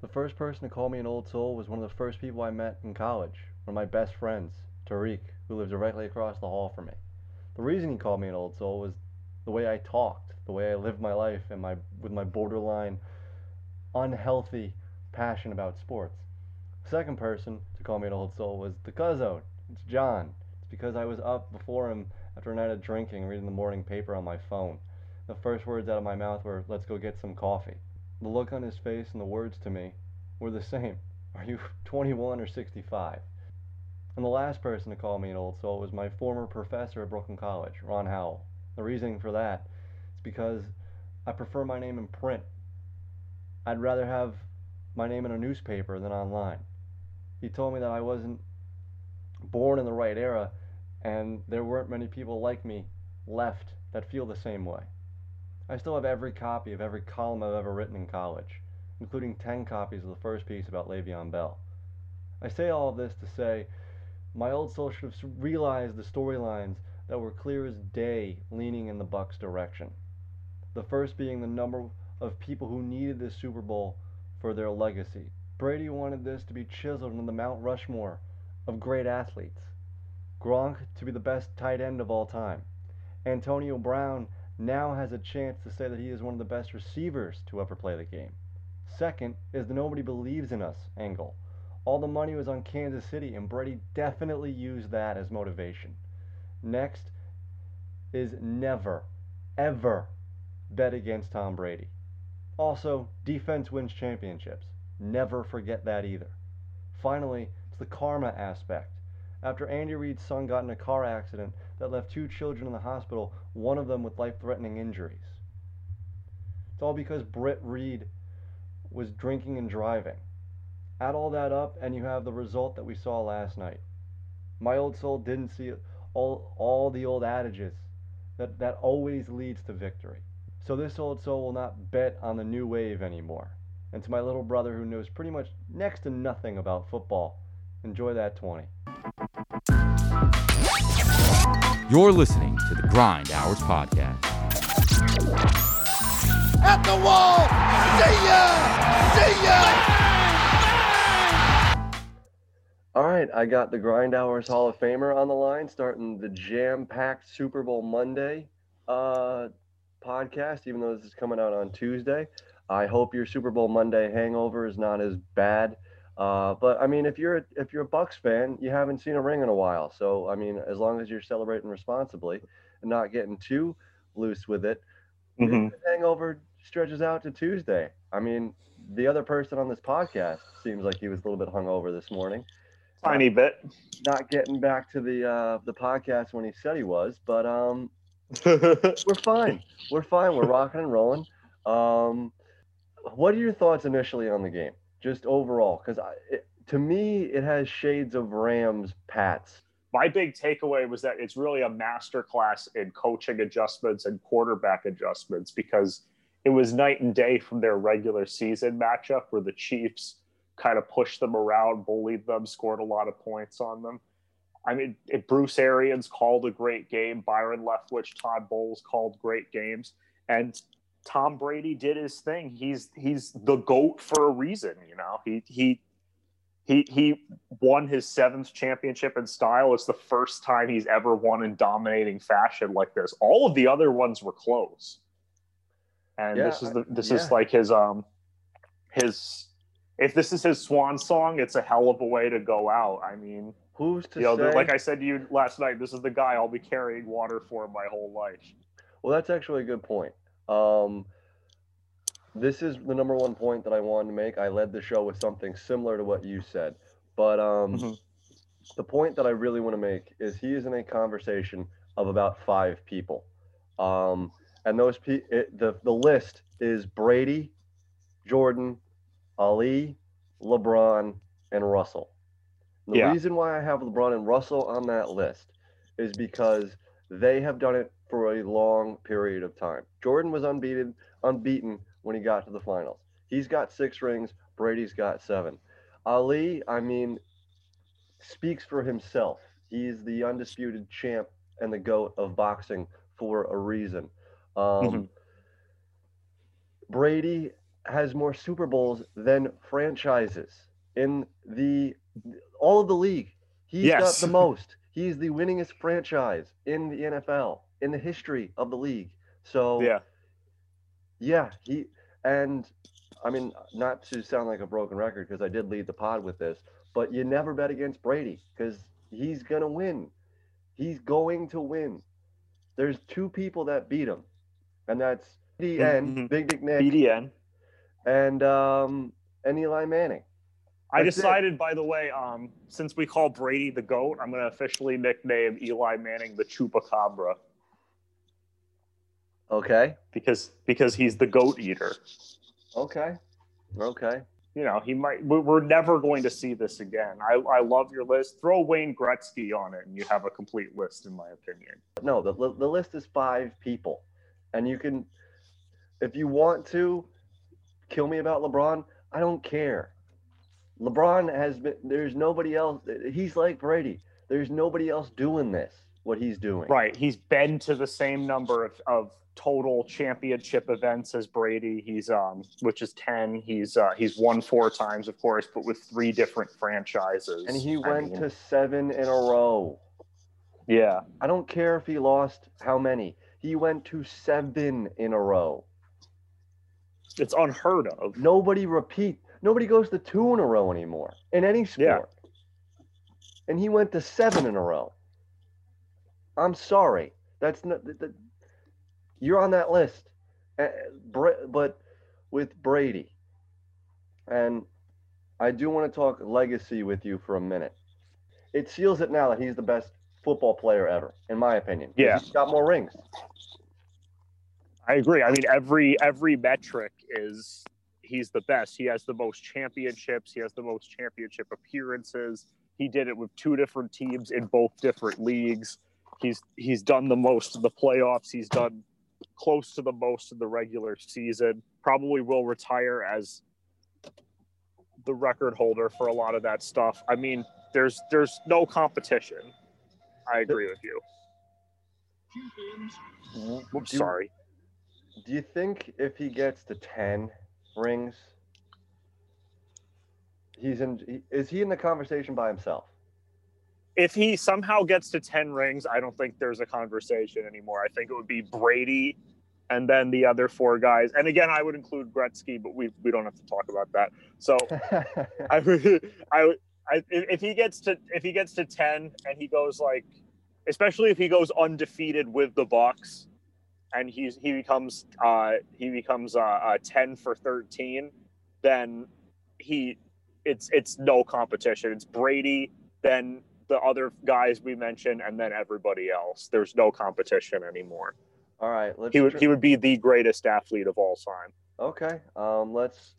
The first person to call me an old soul was one of the first people I met in college, one of my best friends, Tariq, who lives directly across the hall from me. The reason he called me an old soul was the way I talked, the way I lived my life, and my with my borderline unhealthy passion about sports. The second person to call me an old soul was the cuzzo. It's John. It's because I was up before him after a night of drinking, reading the morning paper on my phone. The first words out of my mouth were, "Let's go get some coffee." The look on his face and the words to me were the same. Are you 21 or 65? And the last person to call me an old soul was my former professor at Brooklyn College, Ron Howell. The reasoning for that is because I prefer my name in print. I'd rather have my name in a newspaper than online. He told me that I wasn't born in the right era and there weren't many people like me left that feel the same way. I still have every copy of every column I've ever written in college, including 10 copies of the first piece about Le'Veon Bell. I say all of this to say my old soul should have realized the storylines that were clear as day leaning in the Bucs' direction. The first being the number of people who needed this Super Bowl for their legacy. Brady wanted this to be chiseled into the Mount Rushmore of great athletes. Gronk to be the best tight end of all time. Antonio Brown now has a chance to say that he is one of the best receivers to ever play the game. Second is the nobody believes in us angle. All the money was on Kansas City, and Brady definitely used that as motivation. Next is never, ever bet against Tom Brady. Also, defense wins championships. Never forget that either. Finally, it's the karma aspect. After Andy Reid's son got in a car accident that left two children in the hospital, one of them with life threatening injuries. It's all because Britt Reid was drinking and driving. Add all that up, and you have the result that we saw last night. My old soul didn't see all, all the old adages that, that always leads to victory. So this old soul will not bet on the new wave anymore. And to my little brother who knows pretty much next to nothing about football, enjoy that 20. You're listening to the Grind Hours Podcast. At the wall! See ya! See ya! All right, I got the Grind Hours Hall of Famer on the line, starting the jam-packed Super Bowl Monday uh, podcast. Even though this is coming out on Tuesday, I hope your Super Bowl Monday hangover is not as bad. Uh, but I mean, if you're a, if you're a Bucs fan, you haven't seen a ring in a while. So I mean, as long as you're celebrating responsibly and not getting too loose with it, Mhm. the hangover stretches out to Tuesday. I mean, the other person on this podcast seems like he was a little bit hungover this morning Tiny bit. not getting back to the uh, the podcast when he said he was, but um, we're fine. We're fine. We're rocking and rolling. Um, what are your thoughts initially on the game, just overall? Because to me, it has shades of Rams Pats. My big takeaway was that it's really a masterclass in coaching adjustments and quarterback adjustments because it was night and day from their regular season matchup where the Chiefs kind of pushed them around, bullied them, scored a lot of points on them. I mean, Bruce Arians called a great game. Byron Leftwich, Todd Bowles called great games, and Tom Brady did his thing. He's he's the goat for a reason. You know, he he he he won his seventh championship in style. It's the first time he's ever won in dominating fashion like this. All of the other ones were close, and Yeah, this is the this yeah. is like his um his if this is his swan song, it's a hell of a way to go out. I mean, Who's to you know, say? like I said to you last night, this is the guy I'll be carrying water for my whole life. Well, that's actually a good point. Um, this is the number one point that I wanted to make. I led the show with something similar to what you said, but um, Mhm. the point that I really want to make is he is in a conversation of about five people, um, and those pe- it, the the list is Brady, Jordan, Ali, LeBron, and Russell. The Yeah. reason why I have LeBron and Russell on that list is because they have done it for a long period of time. Jordan was unbeaten, unbeaten when he got to the finals. He's got six rings. Brady's got seven. Ali, I mean, speaks for himself. He's the undisputed champ and the goat of boxing for a reason. Um, Mhm. Brady has more Super Bowls than franchises in the all of the league. He's Yes. got the most. He's the winningest franchise in the NFL in the history of the league. So Yeah. yeah, he and I mean, not to sound like a broken record because I did lead the pod with this, but you never bet against Brady because he's gonna win. He's going to win. There's two people that beat him, and that's BDN, Mhm. Big Dick Nick, BDN. and um and Eli Manning. I That's it. decided, by the way, um, since we call Brady the GOAT, I'm going to officially nickname Eli Manning the Chupacabra Okay. because because he's the goat eater. Okay. Okay. You know, he might. we- We're never going to see this again. I, I love your list. Throw Wayne Gretzky on it, and you have a complete list, in my opinion. No, the the list is five people, and you can, if you want to, kill me about LeBron. I don't care. LeBron has been. There's nobody else. He's like Brady. There's nobody else doing this. What he's doing. Right. He's been to the same number of, of total championship events as Brady. He's um, which is ten. He's uh, he's won four times, of course, but with three different franchises. And he I went mean, to seven in a row. yeah. I don't care if he lost how many. He went to seven in a row. It's unheard of. Nobody repeat. Nobody goes to two in a row anymore in any sport. Yeah. And he went to seven in a row. I'm sorry. That's not. That- you're on that list, Uh, but with Brady, and I do want to talk legacy with you for a minute. It seals it now that he's the best football player ever, in my opinion. Yeah. he's got more rings. I agree. I mean, every every metric is he's the best. He has the most championships. He has the most championship appearances. He did it with two different teams in both different leagues. He's he's done the most in the playoffs. He's done close to the most in the regular season. Probably will retire as the record holder for a lot of that stuff. I mean, there's there's no competition. I agree with you. Mm-hmm. Oops, Do- sorry. Do you think if he gets to ten rings, he's in? Is he in the conversation by himself? If he somehow gets to 10 rings, I don't think there's a conversation anymore. I think it would be Brady and then the other four guys. And again, I would include Gretzky, but we, we don't have to talk about that. So I would, I, would- I, if he gets to, if he gets to 10 and he goes like, especially if he goes undefeated with the Bucs and he's, he becomes, uh, he becomes, uh, uh 10 for 13, then he, it's, it's no competition. It's Brady, then the other guys we mentioned, and then everybody else. There's no competition anymore. All right, let's. He would he would be the greatest athlete of all time. Okay. Um. Let's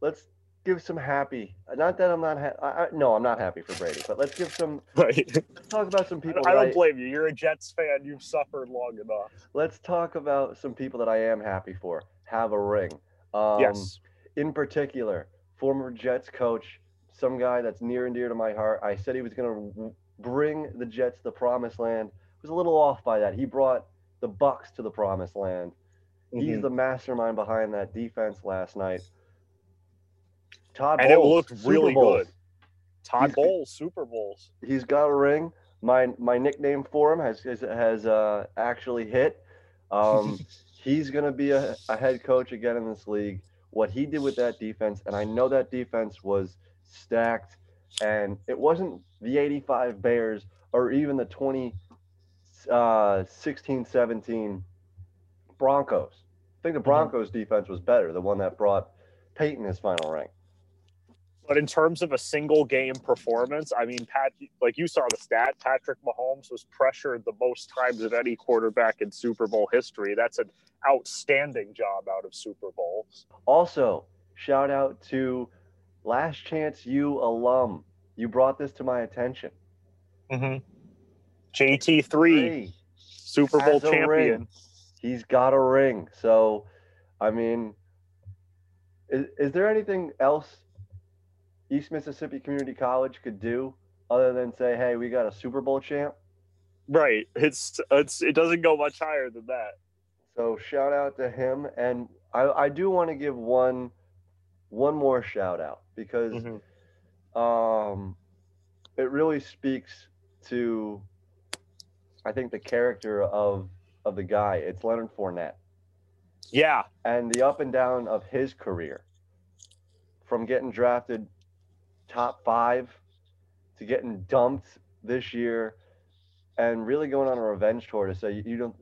let's give some happy. Not that I'm not. Ha- I, I, no, I'm not happy for Brady. But let's give some. Right. Let's talk about some people. I that don't blame you. You're a Jets fan. You've suffered long enough. Let's talk about some people that I am happy for. Have a ring. Um, yes. In particular, former Jets coach, some guy that's near and dear to my heart. I said he was going to bring the Jets to the promised land. Was a little off by that. He brought the Bucs to the promised land. He's Mhm. the mastermind behind that defense last night. Todd And it looked Super really Bowls. good. Todd He's- Bowles, Super Bowls. He's got a ring. My my nickname for him has has, has uh, actually hit. Um, he's going to be a, a head coach again in this league. What he did with that defense, and I know that defense was stacked, and it wasn't the 85 Bears or even the 20, uh, 16, 17 Broncos. I think the Broncos defense was better, the one that brought Peyton his final ring. But in terms of a single game performance, I mean, Pat, like you saw the stat, Patrick Mahomes was pressured the most times of any quarterback in Super Bowl history. That's an outstanding job out of Super Bowls. Also, shout out to Last Chance U alum. You brought this to my attention. Mm-hmm. JT3, Three. Super Bowl ring. champion. He's got a ring. So, I mean, is, is there anything else East Mississippi Community College could do other than say, hey, we got a Super Bowl champ? Right. It's it's it doesn't go much higher than that. So, shout out to him. And I, I do want to give one one more shout out because Mhm. um, it really speaks to, I think, the character of of the guy. It's Leonard Fournette Yeah, and the up and down of his career, from getting drafted top five to getting dumped this year, and really going on a revenge tour to say you don't.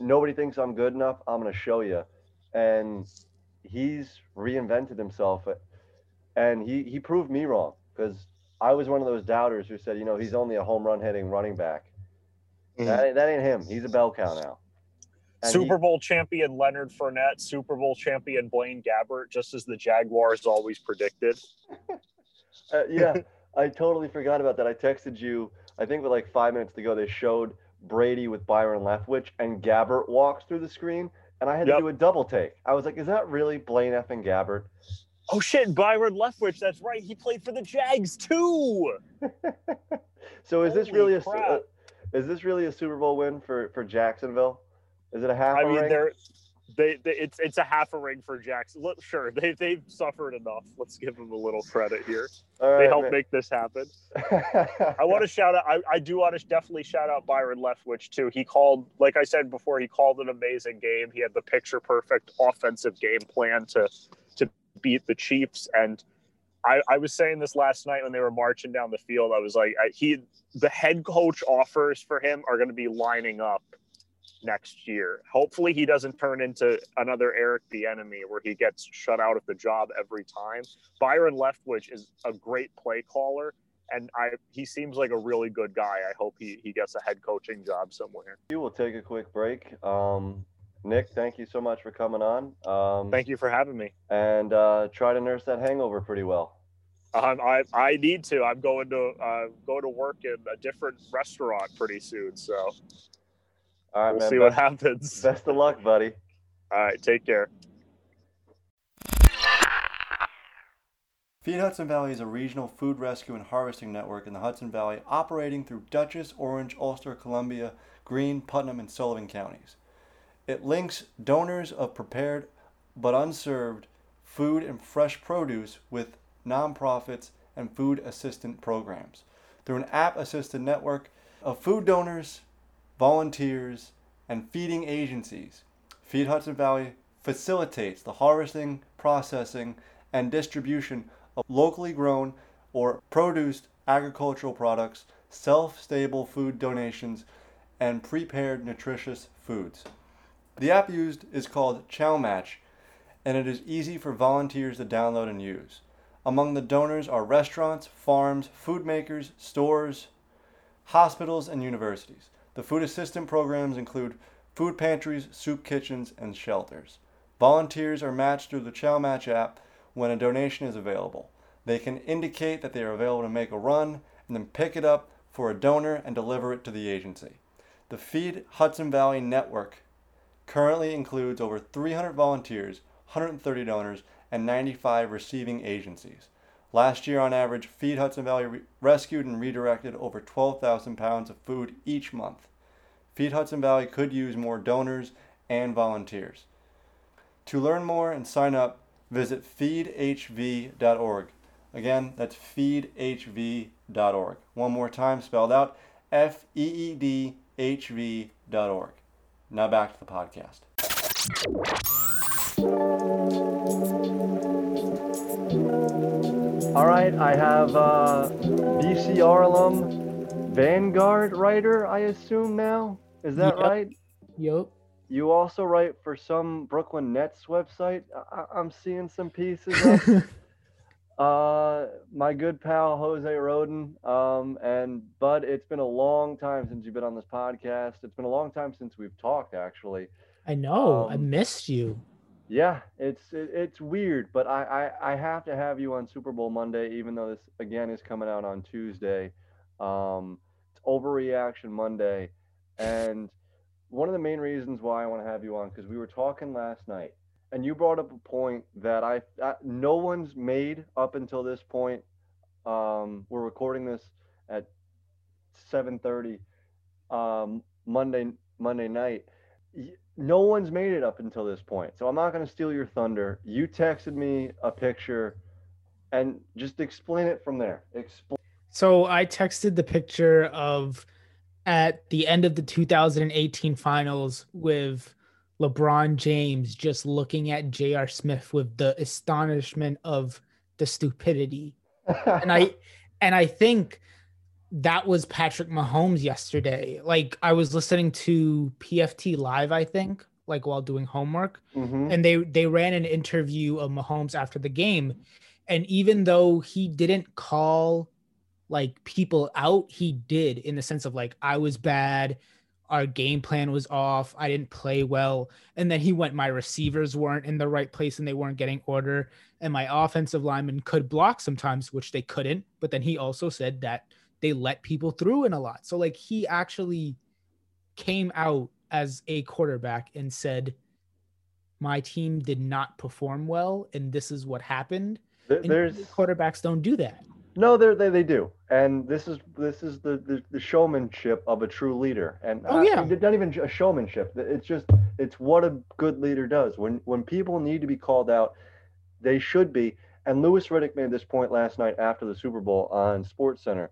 Nobody thinks I'm good enough. I'm going to show you, and he's reinvented himself, and he he proved me wrong because I was one of those doubters who said, you know, he's only a home run hitting running back. Mhm. That, ain't, that ain't him. He's a bell cow now. And he- Super Bowl champion Leonard Fournette, Super Bowl champion Blaine Gabbert, just as the Jaguars always predicted. Uh, yeah, I totally forgot about that. I texted you, I think with like five minutes to go, they showed Brady with Byron Leftwich and Gabbert walks through the screen, and I had Yep. to do a double take. I was like, is that really Blaine F. and Gabbert? Oh shit, Byron Leftwich, that's right. He played for the Jags too. So is this really a, crap. uh, is this really a Super Bowl win for, for Jacksonville? Is it a half I mean, ring? they're they, they it's it's a half a ring for Jackson. Look, sure, they they've suffered enough. Let's give them a little credit here. All They helped man. make this happen. I want to shout out. I, I do want to definitely shout out Byron Leftwich too. He called, like I said before, he called an amazing game. He had the picture perfect offensive game plan to to beat the Chiefs. And I, I was saying this last night when they were marching down the field. I was like, I, he the head coach offers for him are going to be lining up next year. Hopefully, he doesn't turn into another Eric Bieniemy where he gets shut out of the job every time. Byron Leftwich is a great play caller, and I he seems like a really good guy. I hope he he gets a head coaching job somewhere. we will take a quick break. Um, Nick, thank you so much for coming on. Um, Thank you for having me. and uh, try to nurse that hangover pretty well. Um, I I need to. I'm going to uh, go to work in a different restaurant pretty soon, so All right, we'll man. see what happens. best of luck, buddy. All right, take care. Feed Hudson Valley is a regional food rescue and harvesting network in the Hudson Valley operating through Dutchess, Orange, Ulster, Columbia, Greene, Putnam, and Sullivan counties. It links donors of prepared but unserved food and fresh produce with nonprofits and food assistant programs through an app assisted network of food donors, volunteers, and feeding agencies. Feed Hudson Valley facilitates the harvesting, processing, and distribution of locally grown or produced agricultural products, self stable food donations, and prepared nutritious foods. The app used is called Chow Match, and it is easy for volunteers to download and use. Among the donors are restaurants, farms, food makers, stores, hospitals, and universities. The food assistance programs include food pantries, soup kitchens, and shelters. Volunteers are matched through the Chow Match app when a donation is available. They can indicate that they are available to make a run and then pick it up for a donor and deliver it to the agency. The Feed Hudson Valley Network currently includes over 300 volunteers, 130 donors, and 95 receiving agencies. Last year, on average, Feed Hudson Valley re- rescued and redirected over 12,000 pounds of food each month. Feed Hudson Valley could use more donors and volunteers. To learn more and sign up, visit feedhv.org. Again, that's feedhv.org. One more time, spelled out F E E D H V.org. Now back to the podcast. All right, I have uh, BCR alum, Vanguard writer, I assume now. Is that Yep. right? Yep. You also write for some Brooklyn Nets website. I- I'm seeing some pieces. Of. uh, my good pal Jose Roden. Um, and Bud, it's been a long time since you've been on this podcast. It's been a long time since we've talked, actually. I know. I Um, missed you. Yeah, it's it, it's weird, but I, I I have to have you on Super Bowl Monday, even though this again is coming out on Tuesday. Um, it's Overreaction Monday, and one of the main reasons why I want to have you on because we were talking last night, and you brought up a point that I, I no one's made up until this point. Um, we're recording this at 7:30 um, Monday Monday night. No one's made it up until this point. So I'm not going to steal your thunder. You texted me a picture and just explain it from there. Explain. So I texted the picture of at the end of the 2018 finals with LeBron James just looking at J.R. Smith with the astonishment of the stupidity. and I and I think that was Patrick Mahomes yesterday. Like I was listening to PFT live, I think, like while doing homework, Mhm. and they they ran an interview of Mahomes after the game, and even though he didn't call like people out, he did in the sense of like I was bad, our game plan was off, I didn't play well, and then he went my receivers weren't in the right place and they weren't getting order, and my offensive linemen could block sometimes, which they couldn't, but then he also said that they let people through in a lot. So like he actually came out as a quarterback and said my team did not perform well and this is what happened. There- There's quarterbacks don't do that. no, they they they do, and this is this is the, the the showmanship of a true leader, and Oh, uh, yeah. not even a showmanship. It's just it's what a good leader does. When when people need to be called out, they should be. And Louis Riddick made this point last night after the Super Bowl on SportsCenter.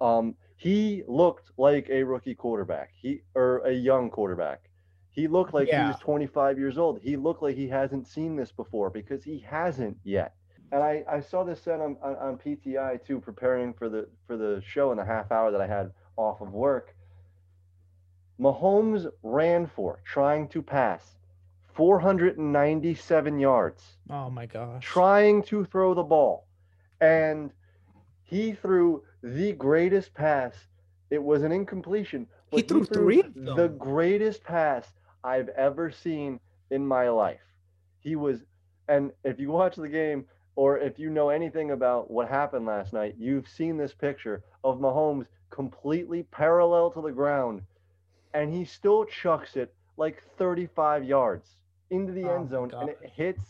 Um, he looked like a rookie quarterback. He or a young quarterback. He looked like he was 25 years old. He looked like he hasn't seen this before because he hasn't yet. And I, I saw this said on, on, on PTI too, preparing for the for the show in the half hour that I had off of work. Mahomes ran for trying to pass 497 yards Oh my gosh. trying to throw the ball. And he threw the greatest pass. It was an incompletion. He but threw three the them. greatest pass I've ever seen in my life. He was, and if you watch the game or if you know anything about what happened last night, you've seen this picture of Mahomes completely parallel to the ground, and he still chucks it like 35 yards into the Oh end zone, and it hits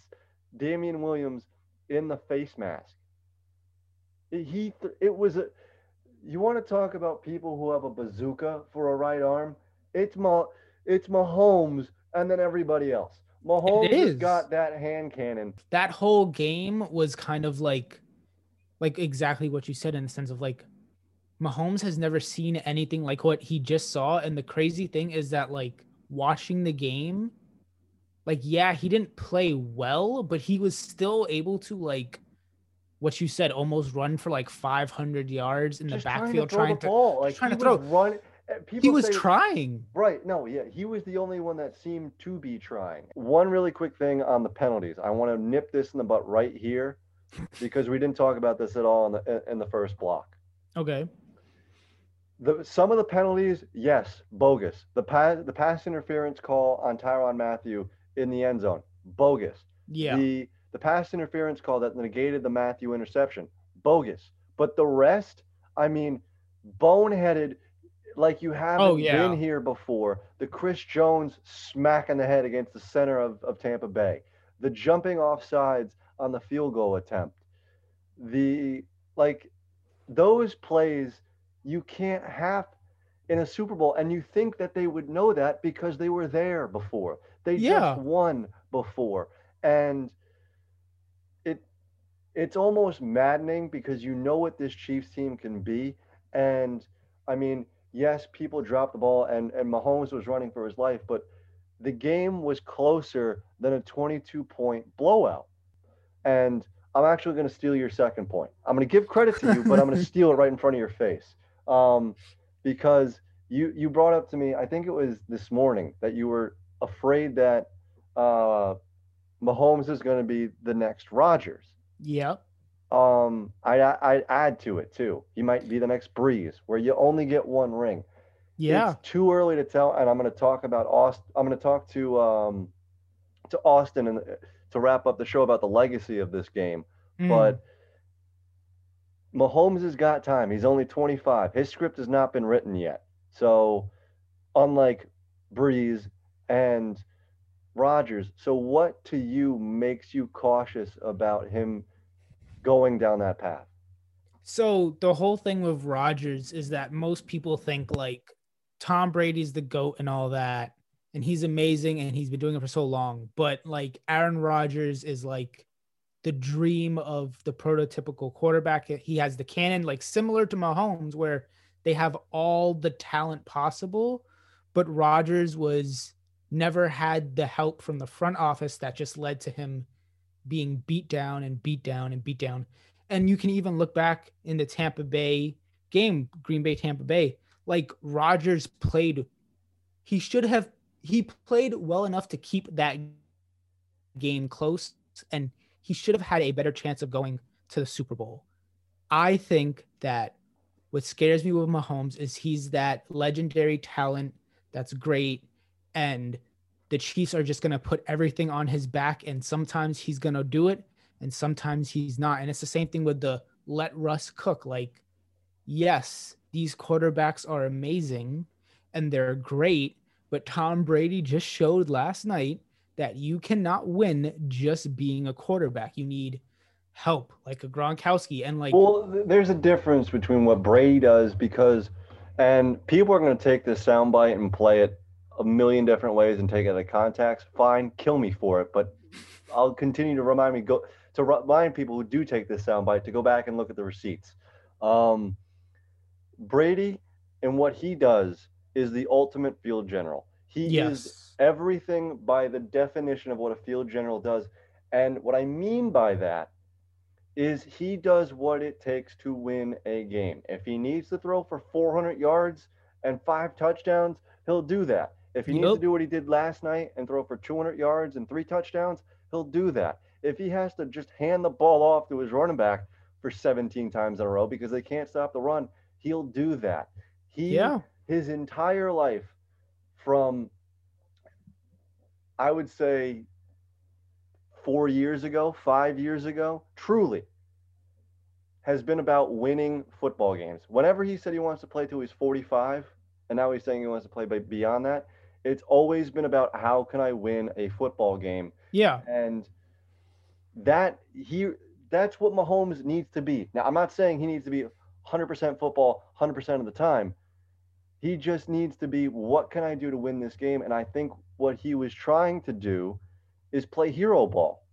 Damian Williams in the face mask. He, th- it was a. You want to talk about people who have a bazooka for a right arm? It's Ma, it's Mahomes, and then everybody else. Mahomes has got that hand cannon. that whole game was kind of like like exactly what you said in the sense of like Mahomes has never seen anything like what he just saw and the crazy thing is that like watching the game like yeah he didn't play well but he was still able to like what you said almost run for like 500 yards in the backfield trying to throw ball. Like trying he to throw. run. uh, People he was say, trying Right. No, yeah. He was the only one that seemed to be trying. One really quick thing on the penalties. I want to nip this in the butt right here because we didn't talk about this at all in the in the first block. okay The some of the penalties, yes, bogus. The pass the pass interference call on Tyrann Mathieu in the end zone, bogus. yeah The the pass interference call that negated the Mathieu interception, bogus. But the rest, I mean, boneheaded like you haven't Oh, yeah. been here before. The Chris Jones smack in the head against the center of, of Tampa Bay. The jumping off sides on the field goal attempt. The like those plays you can't have in a Super Bowl. And you think that they would know that because they were there before. They Yeah. just won before. And it's almost maddening because you know what this Chiefs team can be. And I mean, yes, people dropped the ball and, and Mahomes was running for his life, but the game was closer than a 22 point blowout. And I'm actually going to steal your second point. I'm going to give credit to you, but I'm going to steal it right in front of your face. Um, because you you brought up to me, I think it was this morning, that you were afraid that uh, Mahomes is going to be the next Rodgers. Yeah Um, I I add to it too. He might be the next Brees, where you only get one ring. yeah It's too early to tell, and I'm going to talk about Austin. I'm going to talk to um to Austin and to wrap up the show about the legacy of this game. Mm. But Mahomes has got time. He's only 25. His script has not been written yet. So, unlike Brees and Rodgers, so what to you makes you cautious about him going down that path? So the whole thing with Rodgers is that most people think like Tom Brady's the goat and all that, and he's amazing and he's been doing it for so long. But like Aaron Rodgers is like the dream of the prototypical quarterback. He has the cannon, like similar to Mahomes, where they have all the talent possible, but Rodgers was never had the help from the front office that just led to him being beat down and beat down and beat down. And you can even look back in the Tampa Bay game, Green Bay Tampa Bay, like Rodgers played he should have he played well enough to keep that game close and he should have had a better chance of going to the Super Bowl. I think that what scares me with Mahomes is he's that legendary talent that's great and the Chiefs are just going to put everything on his back and sometimes he's going to do it and sometimes he's not. And it's the same thing with the let Russ cook like yes, these quarterbacks are amazing and they're great, but Tom Brady just showed last night that you cannot win just being a quarterback. You need help, like a Gronkowski, and like. Well, there's a difference between what Brady does because, and people are going to take this soundbite and play it a million different ways and take it out of context. Fine, kill me for it, but I'll continue to remind me go to remind people who do take this soundbite to go back and look at the receipts. Um, Brady and what he does is the ultimate field general. He yes. is everything by the definition of what a field general does. And what I mean by that is he does what it takes to win a game. If he needs to throw for 400 yards and five touchdowns, he'll do that. If he needs to do what he did last night and throw for 200 yards and three touchdowns, he'll do that. If he has to just hand the ball off to his running back for 17 times in a row because they can't stop the run, he'll do that. He yeah. his entire life from I would say four years ago, five years ago, truly has been about winning football games. Whenever he said he wants to play till he's 45, and now he's saying he wants to play beyond that, it's always been about how can I win a football game. Yeah. And that he that's what Mahomes needs to be. Now, I'm not saying he needs to be 100% football 100% of the time. He just needs to be what can I do to win this game? And I think what he was trying to do is play hero ball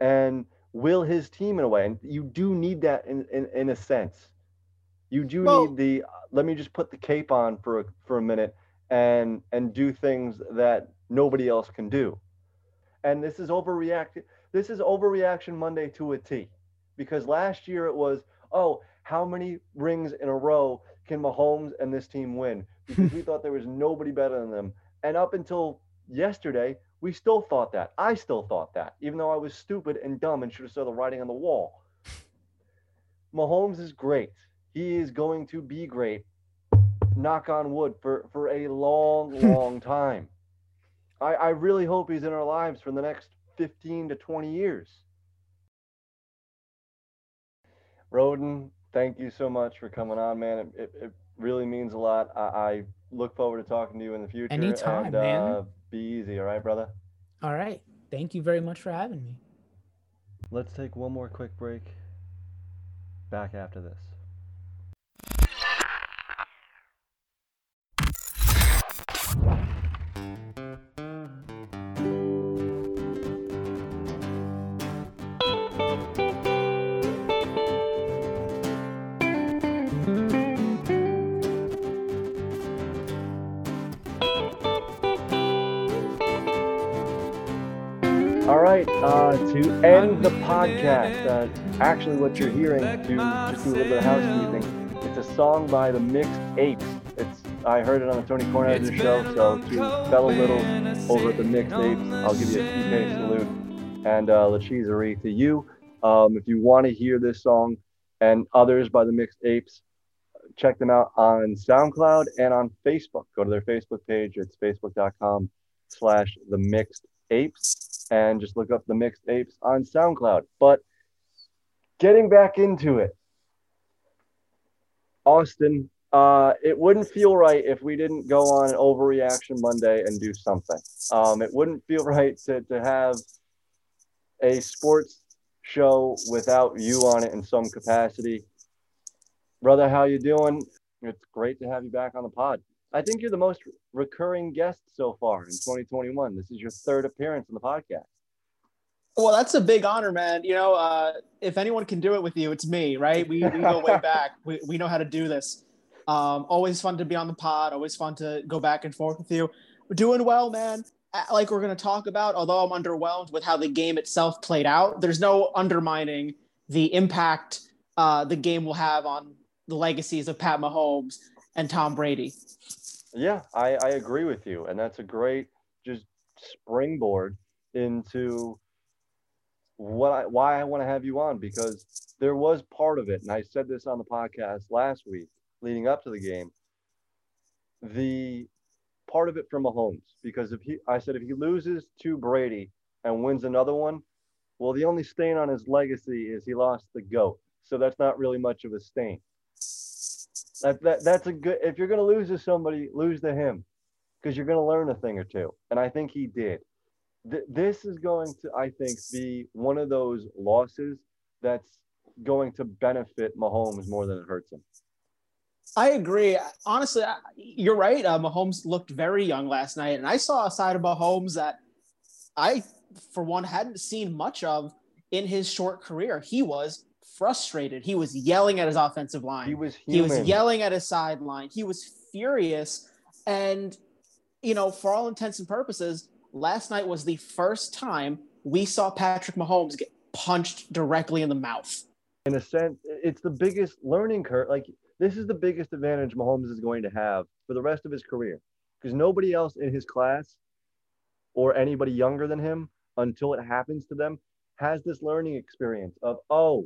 and will his team in a way. And you do need that in, in, in a sense. You do well, need the let me just put the cape on for a, for a minute and and do things that nobody else can do. And this is overreact this is overreaction Monday to a T. Because last year it was, oh, how many rings in a row can Mahomes and this team win? Because we thought there was nobody better than them. And up until yesterday, we still thought that. I still thought that, even though I was stupid and dumb and should have saw the writing on the wall. Mahomes is great. He is going to be great, knock on wood, for, for a long, long time. I, I really hope he's in our lives for the next 15 to 20 years. Roden, thank you so much for coming on, man. It, it, it really means a lot. I, I, look forward to talking to you in the future. Anytime, and, man. Uh, be easy, all right, brother? All right. Thank you very much for having me. Let's take one more quick break. Back after this. Uh, to end the podcast, uh, actually, what you're hearing, to just do a little bit of housekeeping, it's a song by the Mixed Apes. It's I heard it on the Tony Kornheiser show, so to fellow Little over at the Mixed Apes, I'll give you a TK salute and uh, Lacheserie to you. Um, if you want to hear this song and others by the Mixed Apes, check them out on SoundCloud and on Facebook. Go to their Facebook page. It's facebook.com slash the Mixed Apes and just look up the mixed apes on SoundCloud. But getting back into it, Austin, uh, it wouldn't feel right if we didn't go on an Overreaction Monday and do something. Um, it wouldn't feel right to, to have a sports show without you on it in some capacity. Brother, how you doing? It's great to have you back on the pod. I think you're the most recurring guest so far in 2021. This is your third appearance on the podcast. Well, that's a big honor, man. You know, uh, if anyone can do it with you, it's me, right? We, we go way back. We, we know how to do this. Um, always fun to be on the pod. Always fun to go back and forth with you. We're doing well, man. Like we're going to talk about, although I'm underwhelmed with how the game itself played out, there's no undermining the impact uh, the game will have on the legacies of Pat Mahomes and Tom Brady. Yeah, I, I agree with you. And that's a great just springboard into what I, why I want to have you on because there was part of it, and I said this on the podcast last week leading up to the game. The part of it from Mahomes because if he, I said if he loses to Brady and wins another one, well, the only stain on his legacy is he lost the goat, so that's not really much of a stain. That, that that's a good. If you're gonna lose to somebody, lose to him, because you're gonna learn a thing or two, and I think he did th- this is going to, I think, be one of those losses that's going to benefit Mahomes more than it hurts him. I agree. Honestly, you're right. Uh, Mahomes looked very young last night, and I saw a side of Mahomes that I, for one, hadn't seen much of in his short career. He was frustrated. He was yelling at his offensive line. He was human. He was yelling at his sideline. He was furious, and you know, for all intents and purposes, last night was the first time we saw Patrick Mahomes get punched directly in the mouth. In a sense, it's the biggest learning curve. Like, this is the biggest advantage Mahomes is going to have for the rest of his career because nobody else in his class or anybody younger than him until it happens to them has this learning experience of, oh,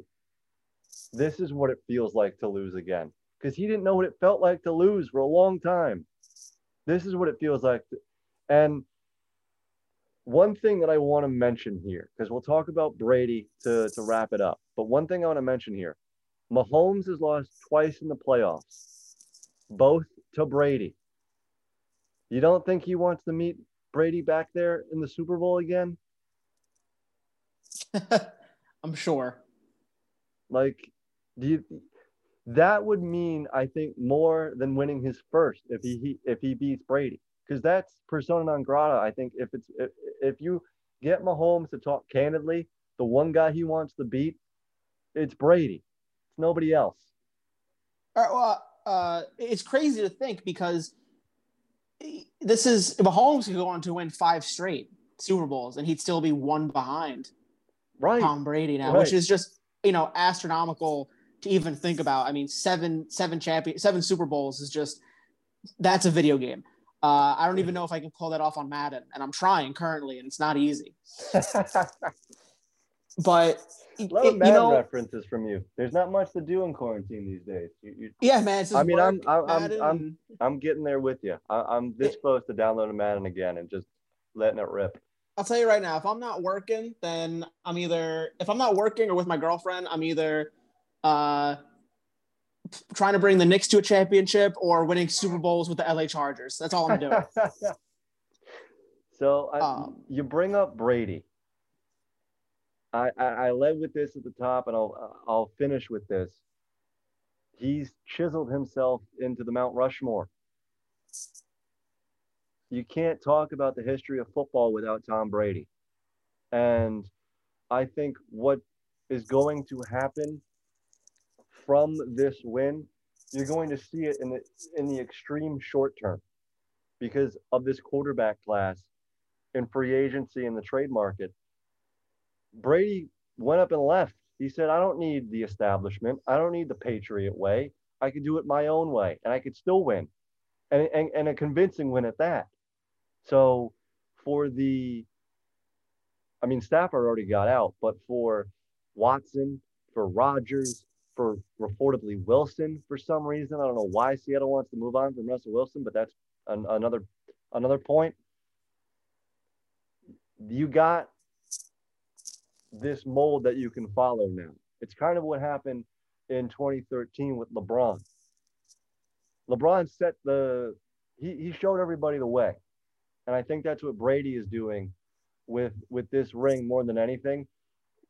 this is what it feels like to lose again. Because he didn't know what it felt like to lose for a long time. This is what it feels like. To, and one thing that I want to mention here, because we'll talk about Brady to, to wrap it up. But one thing I want to mention here Mahomes has lost twice in the playoffs, both to Brady. You don't think he wants to meet Brady back there in the Super Bowl again? I'm sure. Like, do you? That would mean, I think, more than winning his first if he if he beats Brady because that's persona non grata. I think if it's if, if you get Mahomes to talk candidly, the one guy he wants to beat, it's Brady. It's nobody else. All right. well, uh, it's crazy to think because this is Mahomes could go on to win five straight Super Bowls and he'd still be one behind right. Tom Brady now, right. which is just you know astronomical to even think about. I mean, seven seven champion seven Super Bowls is just that's a video game. Uh, I don't even know if I can pull that off on Madden, and I'm trying currently, and it's not easy. but lot of Madden you know, references from you. There's not much to do in quarantine these days. You, you, yeah, man. I mean, work, I'm I'm, I'm I'm I'm getting there with you. I, am this it, close to downloading Madden again and just letting it rip. I'll tell you right now, if I'm not working, then I'm either if I'm not working or with my girlfriend, I'm either uh, trying to bring the Knicks to a championship or winning Super Bowls with the LA Chargers. That's all I'm doing. so I, um, you bring up Brady. I, I, I led with this at the top, and I'll I'll finish with this. He's chiseled himself into the Mount Rushmore. You can't talk about the history of football without Tom Brady. And I think what is going to happen from this win, you're going to see it in the in the extreme short term because of this quarterback class in free agency in the trade market. Brady went up and left. He said, I don't need the establishment. I don't need the Patriot way. I could do it my own way and I could still win. And, and, and a convincing win at that. So for the, I mean, Stafford already got out, but for Watson, for Rodgers, for reportedly Wilson for some reason. I don't know why Seattle wants to move on from Russell Wilson, but that's an, another another point. You got this mold that you can follow now. It's kind of what happened in 2013 with LeBron. LeBron set the he, he showed everybody the way. And I think that's what Brady is doing with with this ring more than anything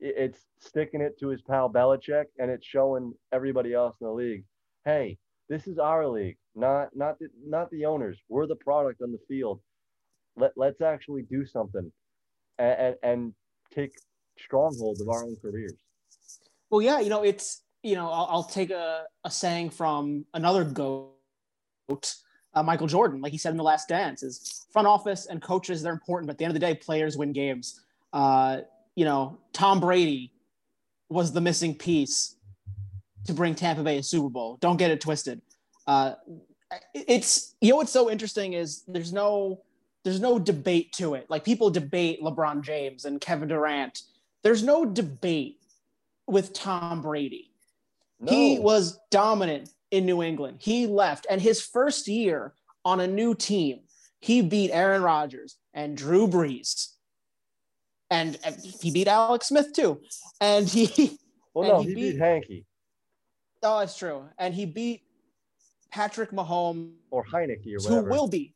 it's sticking it to his pal Belichick and it's showing everybody else in the league, hey, This is our league, not not the not the owners. We're the product on the field. Let let's actually do something, and and, and take stronghold of our own careers. Well, yeah, you know, it's you know, I'll, I'll take a, a saying from another goat, uh, Michael Jordan, like he said in the Last Dance, is front office and coaches they're important, but at the end of the day, players win games. Uh, you know, Tom Brady was the missing piece to bring Tampa Bay a Super Bowl. Don't get it twisted. Uh, it's you know what's so interesting is there's no there's no debate to it. Like people debate LeBron James and Kevin Durant. There's no debate with Tom Brady. No. He was dominant in New England. He left, and his first year on a new team, he beat Aaron Rodgers and Drew Brees, and, and he beat Alex Smith too. And he, well, no, he he, beat- beat Hanky oh, that's true. And he beat Patrick Mahomes, or Heinicke or who will be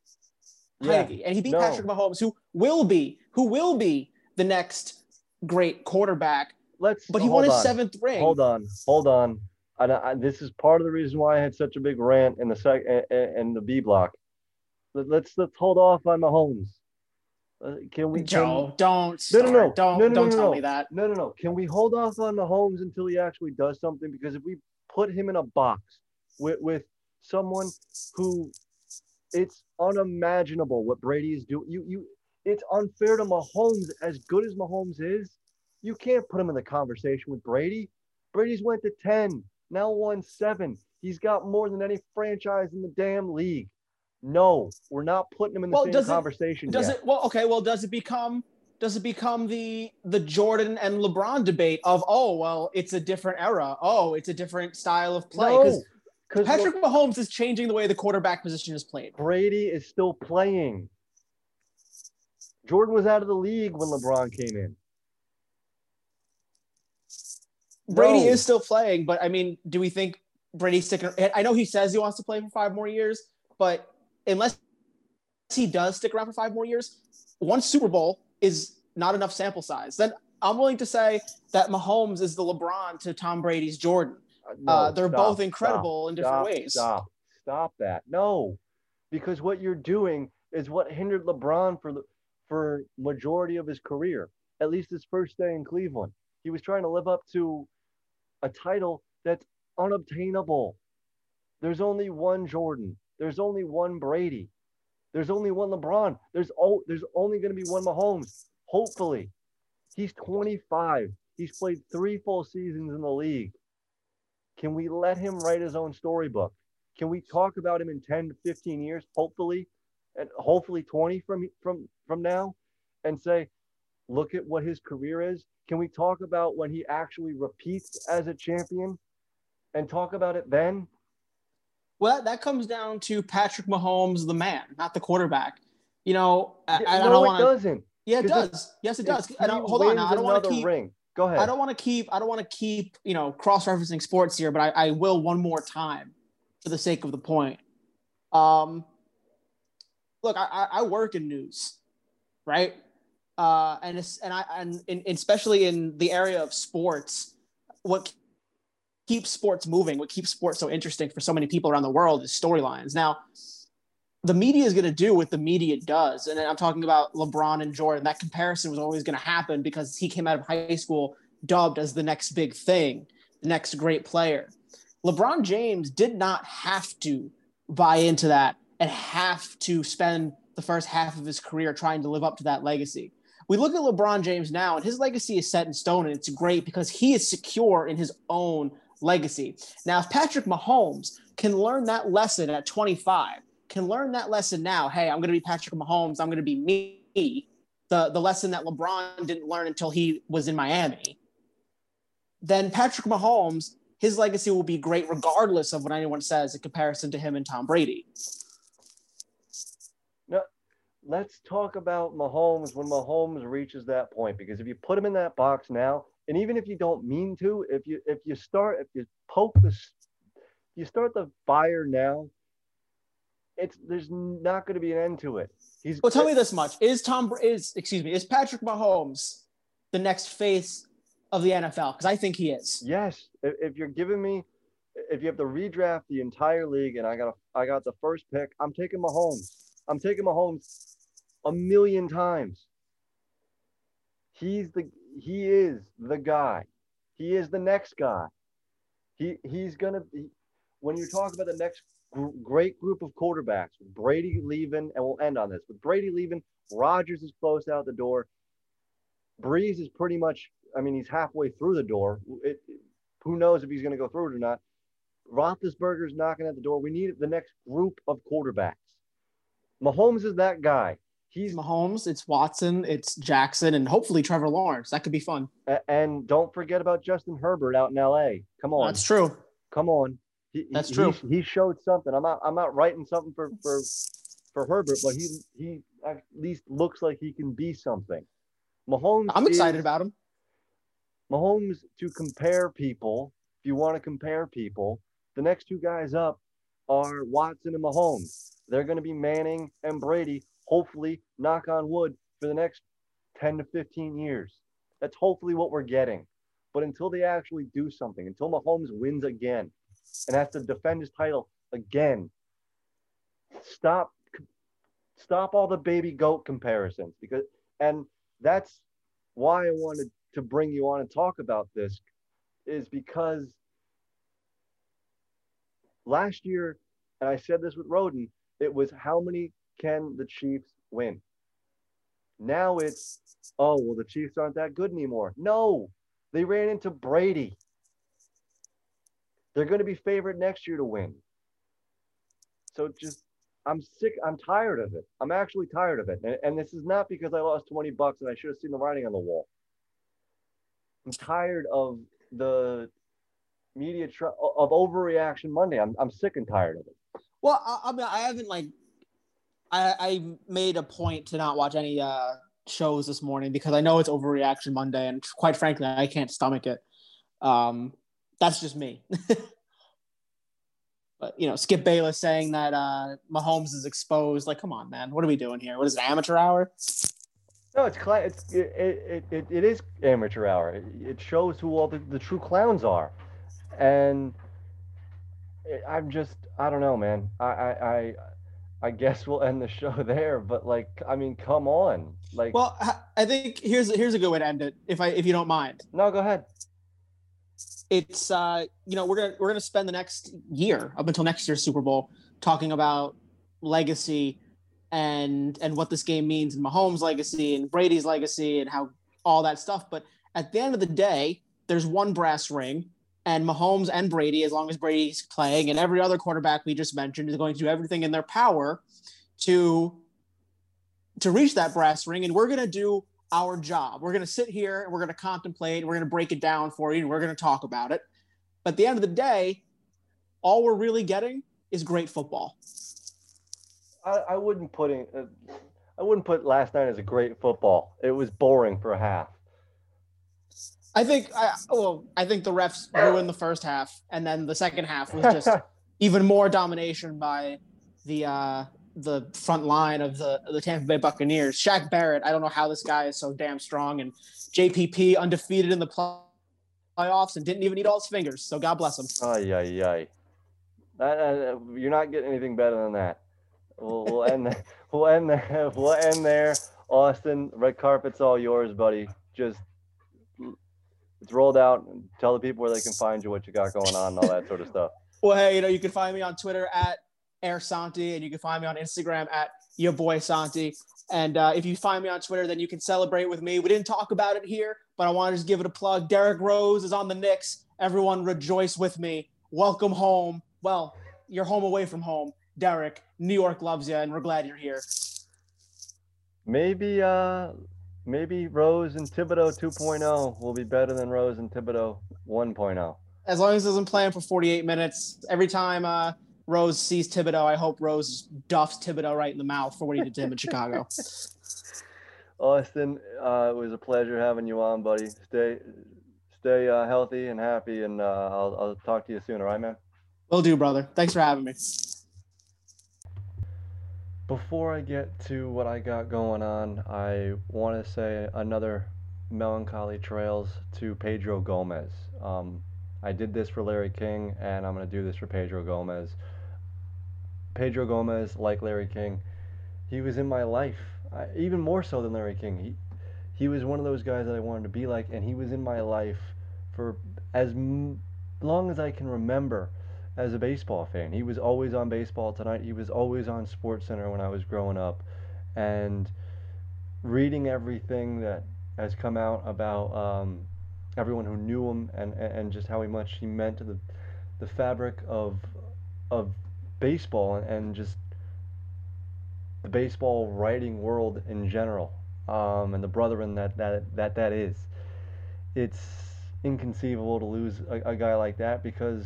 Yeah. Heinicke. and he beat No. Patrick Mahomes, who will be, who will be the next great quarterback. Let's. But he won his on. seventh ring. Hold on, hold on. And I, this is part of the reason why I had such a big rant in the sec in the B block. Let- Let's let's hold off on Mahomes. Uh, can we? Joe, don't No, no, no. don't No, no, don't no, tell no. me that. No, no, no. Can we hold off on Mahomes until he actually does something? Because if we put him in a box with with someone who it's unimaginable what Brady is doing. You you it's unfair to Mahomes as good as Mahomes is. You can't put him in the conversation with Brady. Brady's went to 10, now won 7. He's got more than any franchise in the damn league. No, we're not putting him in the Well, same does it- conversation Does yet. it? Well, okay. Well, does it become? Does it become the the Jordan and LeBron debate of oh well it's a different era oh it's a different style of play because No, Patrick Mahomes is changing the way the quarterback position is played. Brady is still playing. Jordan was out of the league when LeBron came in. Brady No. is still playing, but I mean, do we think Brady's sticking? I know he says he wants to play for five more years, but unless he does stick around for five more years, one Super Bowl is not enough sample size. Then I'm willing to say that Mahomes is the LeBron to Tom Brady's Jordan. Uh, no, uh, they're stop, both incredible stop, in different stop, ways. Stop, stop that. No, because what you're doing is what hindered LeBron for the for majority of his career, at least his first day in Cleveland. He was trying to live up to a title that's unobtainable. There's only one Jordan. There's only one Brady. There's only one LeBron. There's oh, there's only going to be one Mahomes. Hopefully, he's 25. He's played three full seasons in the league. Can we let him write his own storybook? Can we talk about him in 10 to 15 years, hopefully, and hopefully 20 from from from now, and say, look at what his career is? Can we talk about when he actually repeats as a champion, and talk about it then? Well, that comes down to Patrick Mahomes, the man, not the quarterback. You know, I, I no, don't it want to. doesn't. Yeah, it does. Yes, it does. he I don't, hold on. I don't want to keep. ring. Go ahead. I don't want to keep. I don't want to keep. You know, cross-referencing sports here, but I, I will one more time, for the sake of the point. Um, look, I- I work in news, right? Uh, and and I and in, especially in the area of sports, what keeps sports moving, what keeps sports so interesting for so many people around the world is storylines. Now, the media is going to do what the media does, and I'm talking about LeBron and Jordan. That comparison was always going to happen because he came out of high school dubbed as the next big thing, the next great player. LeBron James did not have to buy into that and have to spend the first half of his career trying to live up to that legacy. We look at LeBron James now, and his legacy is set in stone, and it's great because he is secure in his own legacy. Now, if Patrick Mahomes can learn that lesson at 25, can learn that lesson now, hey, I'm going to be Patrick Mahomes, I'm going to be me, the, the lesson that LeBron didn't learn until he was in Miami, then Patrick Mahomes, his legacy will be great regardless of what anyone says in comparison to him and Tom Brady. Let's talk about Mahomes when Mahomes reaches that point. Because if you put him in that box now, and even if you don't mean to, if you if you start if you poke this, you start the fire now. It's there's not going to be an end to it. He's Well, tell me this much: Is Tom is excuse me is Patrick Mahomes the next face of the NFL? Because I think he is. Yes, if, if you're giving me, if you have to redraft the entire league and I got a, I got the first pick, I'm taking Mahomes. I'm taking Mahomes a million times. He's the he is the guy. He is the next guy. He he's gonna be when you talk about the next gr- great group of quarterbacks, Brady leaving, and we'll end on this. With Brady leaving, Rodgers is close out the door. Brees is pretty much, I mean, he's halfway through the door. It, who knows if he's going to go through it or not? Roethlisberger's knocking at the door. We need the next group of quarterbacks. Mahomes is that guy. He's Mahomes, it's Watson, it's Jackson, and hopefully Trevor Lawrence. That could be fun. and don't forget about Justin Herbert out in LA. Come on, That's true. come on. He, he- That's true. He, he showed something. I'm not. I'm not writing something for for for Herbert, but he he at least looks like he can be something. Mahomes. I'm excited is- about him. Mahomes to compare people. If you want to compare people, the next two guys up are Watson and Mahomes. They're going to be Manning and Brady. Hopefully, knock on wood, for the next 10 to 15 years. That's hopefully what we're getting. But until they actually do something, until Mahomes wins again and has to defend his title again, stop stop all the baby goat comparisons because and that's why I wanted to bring you on and talk about this is because last year, and I said this with Roden, it was how many can the Chiefs win? Now it's, oh, well, the Chiefs aren't that good anymore. No, they ran into Brady. They're going to be favored next year to win. So just, I'm sick. I'm tired of it. I'm actually tired of it. And, and this is not because I lost 20 bucks and I should have seen the writing on the wall. I'm tired of the media tr- of overreaction Monday. I'm, I'm sick and tired of it. Well, I, I mean, I haven't like, I, I made a point to not watch any uh, shows this morning because I know it's overreaction Monday, and quite frankly, I can't stomach it. Um, that's just me. but you know, Skip Bayless saying that uh, Mahomes is exposed. Like, come on, man, what are we doing here? What is it, amateur hour? No, it's cla- it's it, it, it, it is amateur hour. It, shows who all the, the true clowns are, and it, I'm just I don't know, man. I, I I I guess we'll end the show there. But like, I mean, come on, like. Well, I- think here's here's a good way to end it, if I if you don't mind. no, go ahead. it's uh you know we're gonna we're gonna spend the next year up until next year's Super Bowl talking about legacy and and what this game means and Mahomes' legacy and Brady's legacy and how all that stuff. But at the end of the day, there's one brass ring, and Mahomes and Brady, as long as Brady's playing, and every other quarterback we just mentioned is going to do everything in their power to to reach that brass ring. And we're gonna do our job. We're going to sit here and we're going to contemplate, we're going to break it down for you, and we're going to talk about it. But at the end of the day, all we're really getting is great football. I, I wouldn't put in, uh, I wouldn't put last night as a great football. It was boring for a half. I think I well, I think the refs ruined the first half, and then the second half was just even more domination by the uh, the front line of the the Tampa Bay Buccaneers. Shaq Barrett, I don't know how this guy is so damn strong, and JPP undefeated in the play- playoffs and didn't even eat all his fingers. So God bless him. Ay, ay, ay. That, uh, you're not getting anything better than that. We'll, we'll end there. We'll end there. We'll end there. Austin, red carpet's all yours, buddy. Just it's rolled out. Tell the people where they can find you, what you got going on, and all that sort of stuff. Well, hey, you know, you can find me on Twitter at Air Santi, and you can find me on Instagram at your boy Santi. And uh, if you find me on Twitter, then you can celebrate with me. We didn't talk about it here, but I wanted to just give it a plug. Derrick Rose is on the Knicks. Everyone rejoice with me. Welcome home. Well, you're home away from home. Derrick, New York loves you, and we're glad you're here. Maybe, uh, maybe Rose and Thibodeau 2.0 will be better than Rose and Thibodeau oh. 1.0. As long as he doesn't play him for 48 minutes, every time uh, Rose sees Thibodeau, I hope Rose duffs Thibodeau right in the mouth for what he did to him in Chicago. Austin, uh, it was a pleasure having you on, buddy. Stay, stay uh, healthy and happy, and uh, I'll, I'll talk to you soon. All right, man. Will do, brother. Thanks for having me. Before I get to what I got going on, I want to say another melancholy trails to Pedro Gomez. Um, I did this for Larry King, and I'm going to do this for Pedro Gomez. Pedro Gomez, like Larry King, he was in my life, I, even more so than Larry King. He, he was one of those guys that I wanted to be like, and he was in my life for as m- long as I can remember as a baseball fan. He was always on Baseball Tonight. He was always on SportsCenter when I was growing up, and reading everything that has come out about um, everyone who knew him and, and just how much he meant to the the fabric of of baseball and just the baseball writing world in general um, and the brethren that, that that that is it's inconceivable to lose a, a guy like that because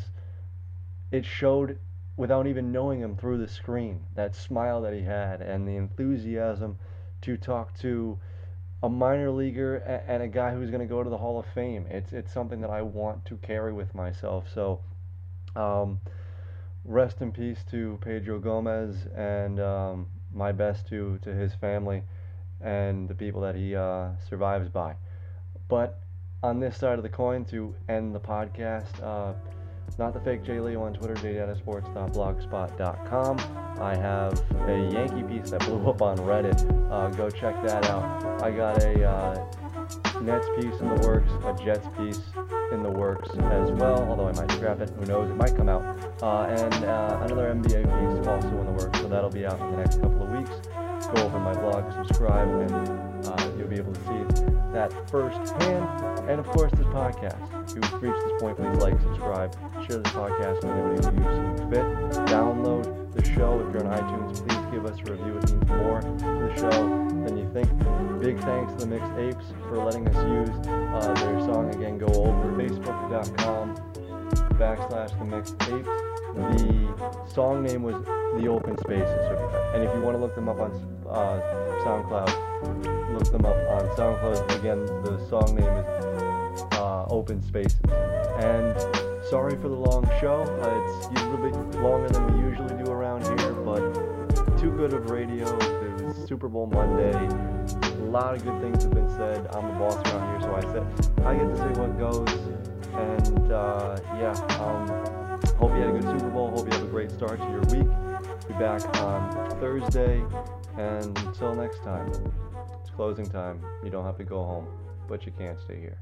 it showed without even knowing him through the screen that smile that he had and the enthusiasm to talk to a minor leaguer and a guy who's going to go to the Hall of Fame. It's it's something that I want to carry with myself. So, um, rest in peace to Pedro Gomez, and um, my best to to his family and the people that he uh, survives by. But on this side of the coin, to end the podcast. Uh, not the fake J Leo on Twitter, jdatasports.blogspot.com. I have a Yankee piece that blew up on Reddit. Uh, go check that out. I got a uh, Nets piece in the works, a Jets piece in the works as well, although I might scrap it. Who knows? It might come out. Uh, and uh, another NBA piece also in the works, so that'll be out in the next couple of weeks. Go over my blog, subscribe, and uh, you'll be able to see that firsthand. And of course, this podcast. If you've reached this point, please like, subscribe, share this podcast with anybody who you see fit. Download the show. If you're on iTunes, please give us a review. It means more to the show than you think. Big thanks to the Mixed Apes for letting us use uh, their song again. Go over facebook.com backslash the Mixed Apes. The song name was The Open Spaces. And if you want to look them up on uh, SoundCloud, look them up on SoundCloud. Again, the song name is uh, Open Spaces. And sorry for the long show. Uh, it's a little bit longer than we usually do around here, but too good of radio. It was Super Bowl Monday. A lot of good things have been said. I'm the boss around here, so I said I get to say what goes. And uh, yeah, um, hope you had a good Super Bowl. Hope you have a great start to your week. Be back on Thursday. And until next time, closing time. You don't have to go home, but you can't stay here.